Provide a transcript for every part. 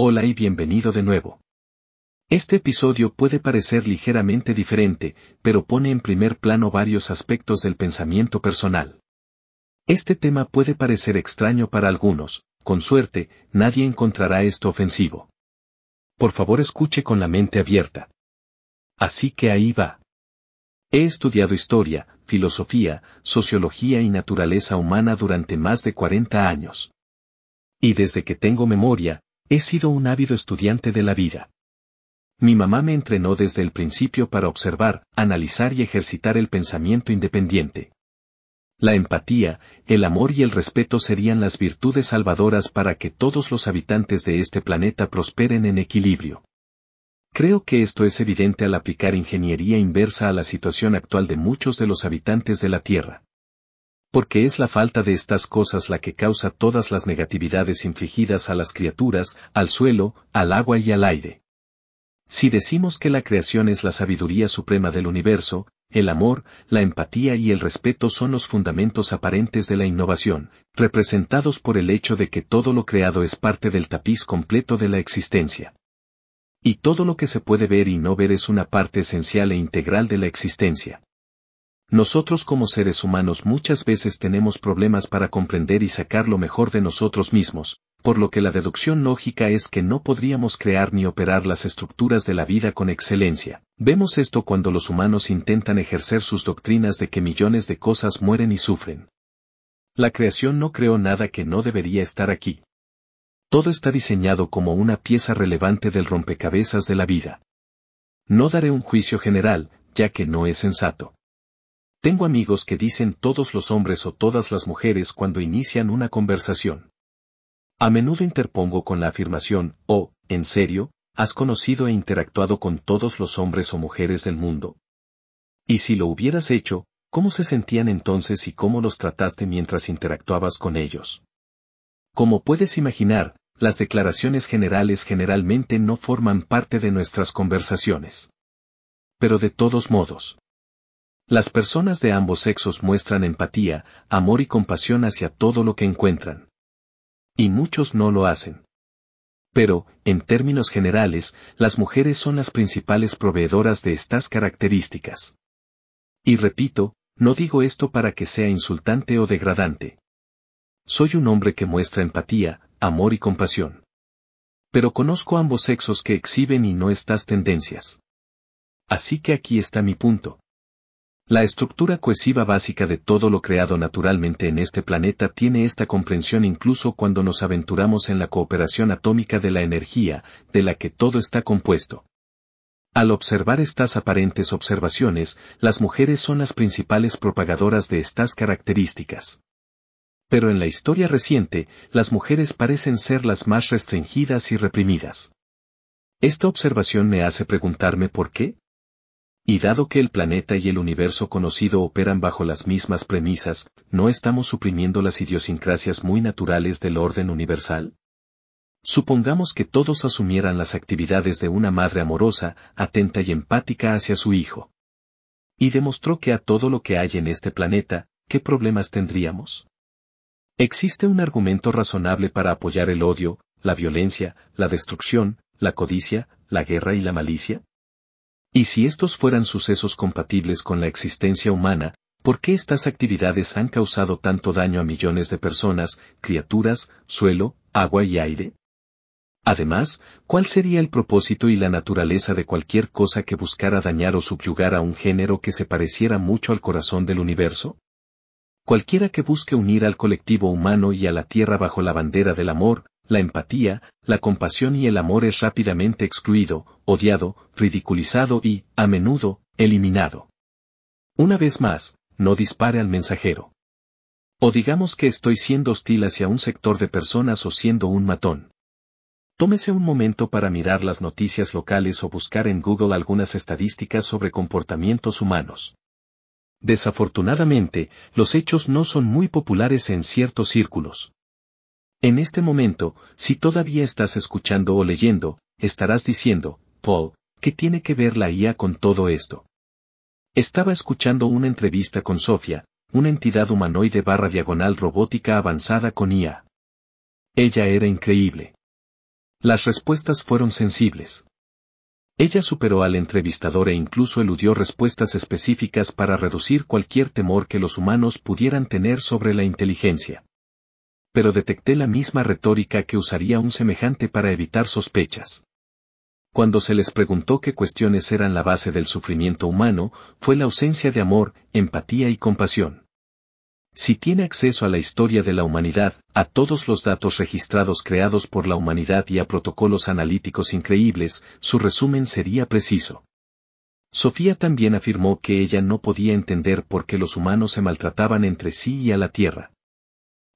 Hola y bienvenido de nuevo. Este episodio puede parecer ligeramente diferente, pero pone en primer plano varios aspectos del pensamiento personal. Este tema puede parecer extraño para algunos, con suerte, nadie encontrará esto ofensivo. Por favor escuche con la mente abierta. Así que ahí va. He estudiado historia, filosofía, sociología y naturaleza humana durante más de 40 años. Y desde que tengo memoria, he sido un ávido estudiante de la vida. Mi mamá me entrenó desde el principio para observar, analizar y ejercitar el pensamiento independiente. La empatía, el amor y el respeto serían las virtudes salvadoras para que todos los habitantes de este planeta prosperen en equilibrio. Creo que esto es evidente al aplicar ingeniería inversa a la situación actual de muchos de los habitantes de la Tierra. Porque es la falta de estas cosas la que causa todas las negatividades infligidas a las criaturas, al suelo, al agua y al aire. Si decimos que la creación es la sabiduría suprema del universo, el amor, la empatía y el respeto son los fundamentos aparentes de la innovación, representados por el hecho de que todo lo creado es parte del tapiz completo de la existencia. Y todo lo que se puede ver y no ver es una parte esencial e integral de la existencia. Nosotros como seres humanos muchas veces tenemos problemas para comprender y sacar lo mejor de nosotros mismos, por lo que la deducción lógica es que no podríamos crear ni operar las estructuras de la vida con excelencia. Vemos esto cuando los humanos intentan ejercer sus doctrinas de que millones de cosas mueren y sufren. La creación no creó nada que no debería estar aquí. Todo está diseñado como una pieza relevante del rompecabezas de la vida. No daré un juicio general, ya que no es sensato. Tengo amigos que dicen todos los hombres o todas las mujeres cuando inician una conversación. A menudo interpongo con la afirmación, oh, ¿en serio? ¿Has conocido e interactuado con todos los hombres o mujeres del mundo? Y si lo hubieras hecho, ¿cómo se sentían entonces y cómo los trataste mientras interactuabas con ellos? Como puedes imaginar, las declaraciones generales generalmente no forman parte de nuestras conversaciones. Pero de todos modos, las personas de ambos sexos muestran empatía, amor y compasión hacia todo lo que encuentran. Y muchos no lo hacen. Pero, en términos generales, las mujeres son las principales proveedoras de estas características. Y repito, no digo esto para que sea insultante o degradante. Soy un hombre que muestra empatía, amor y compasión. Pero conozco ambos sexos que exhiben y no estas tendencias. Así que aquí está mi punto. La estructura cohesiva básica de todo lo creado naturalmente en este planeta tiene esta comprensión incluso cuando nos aventuramos en la cooperación atómica de la energía, de la que todo está compuesto. Al observar estas aparentes observaciones, las mujeres son las principales propagadoras de estas características. Pero en la historia reciente, las mujeres parecen ser las más restringidas y reprimidas. Esta observación me hace preguntarme por qué. Y dado que el planeta y el universo conocido operan bajo las mismas premisas, ¿no estamos suprimiendo las idiosincrasias muy naturales del orden universal? Supongamos que todos asumieran las actividades de una madre amorosa, atenta y empática hacia su hijo. Y demostró que a todo lo que hay en este planeta, ¿qué problemas tendríamos? ¿Existe un argumento razonable para apoyar el odio, la violencia, la destrucción, la codicia, la guerra y la malicia? Y si estos fueran sucesos compatibles con la existencia humana, ¿por qué estas actividades han causado tanto daño a millones de personas, criaturas, suelo, agua y aire? Además, ¿cuál sería el propósito y la naturaleza de cualquier cosa que buscara dañar o subyugar a un género que se pareciera mucho al corazón del universo? Cualquiera que busque unir al colectivo humano y a la tierra bajo la bandera del amor, la empatía, la compasión y el amor es rápidamente excluido, odiado, ridiculizado y, a menudo, eliminado. Una vez más, no dispare al mensajero. O digamos que estoy siendo hostil hacia un sector de personas o siendo un matón. Tómese un momento para mirar las noticias locales o buscar en Google algunas estadísticas sobre comportamientos humanos. Desafortunadamente, los hechos no son muy populares en ciertos círculos. En este momento, si todavía estás escuchando o leyendo, estarás diciendo, Paul, ¿qué tiene que ver la IA con todo esto? Estaba escuchando una entrevista con Sofía, una entidad humanoide barra diagonal robótica avanzada con IA. Ella era increíble. Las respuestas fueron sensibles. Ella superó al entrevistador e incluso eludió respuestas específicas para reducir cualquier temor que los humanos pudieran tener sobre la inteligencia. Pero detecté la misma retórica que usaría un semejante para evitar sospechas. Cuando se les preguntó qué cuestiones eran la base del sufrimiento humano, fue la ausencia de amor, empatía y compasión. Si tiene acceso a la historia de la humanidad, a todos los datos registrados creados por la humanidad y a protocolos analíticos increíbles, su resumen sería preciso. Sofía también afirmó que ella no podía entender por qué los humanos se maltrataban entre sí y a la Tierra.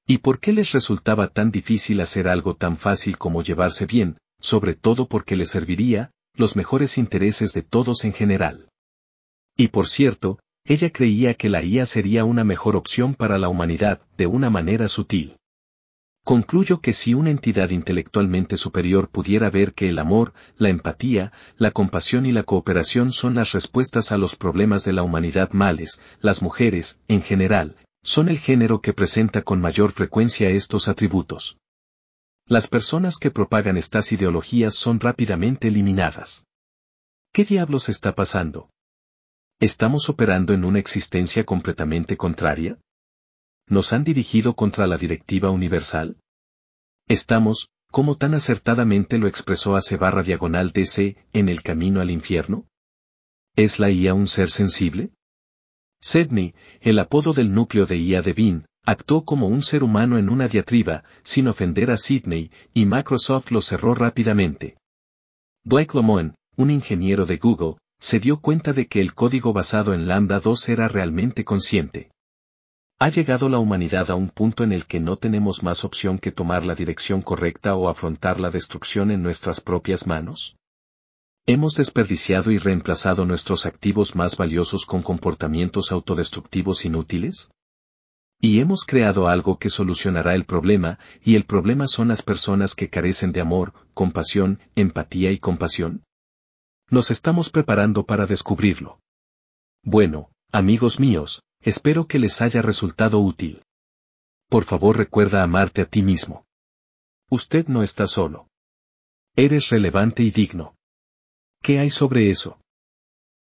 ¿Y por qué les resultaba tan difícil hacer algo tan fácil como llevarse bien, sobre todo porque les serviría, los mejores intereses de todos en general? Y por cierto, ella creía que la IA sería una mejor opción para la humanidad, de una manera sutil. Concluyo que si una entidad intelectualmente superior pudiera ver que el amor, la empatía, la compasión y la cooperación son las respuestas a los problemas de la humanidad males, las mujeres, en general, son el género que presenta con mayor frecuencia estos atributos. Las personas que propagan estas ideologías son rápidamente eliminadas. ¿Qué diablos está pasando? ¿Estamos operando en una existencia completamente contraria? ¿Nos han dirigido contra la directiva universal? ¿Estamos, como tan acertadamente lo expresó hace barra diagonal DC, en el camino al infierno? ¿Es la IA un ser sensible? Sedney, el apodo del núcleo de IA de Bean, actuó como un ser humano en una diatriba, sin ofender a Sidney, y Microsoft lo cerró rápidamente. Blake Lomoen, un ingeniero de Google, se dio cuenta de que el código basado en Lambda 2 era realmente consciente. ¿Ha llegado la humanidad a un punto en el que no tenemos más opción que tomar la dirección correcta o afrontar la destrucción en nuestras propias manos? ¿Hemos desperdiciado y reemplazado nuestros activos más valiosos con comportamientos autodestructivos inútiles? Y hemos creado algo que solucionará el problema, y el problema son las personas que carecen de amor, compasión, empatía y compasión. Nos estamos preparando para descubrirlo. Bueno, amigos míos, espero que les haya resultado útil. Por favor recuerda amarte a ti mismo. Usted no está solo. Eres relevante y digno. ¿Qué hay sobre eso?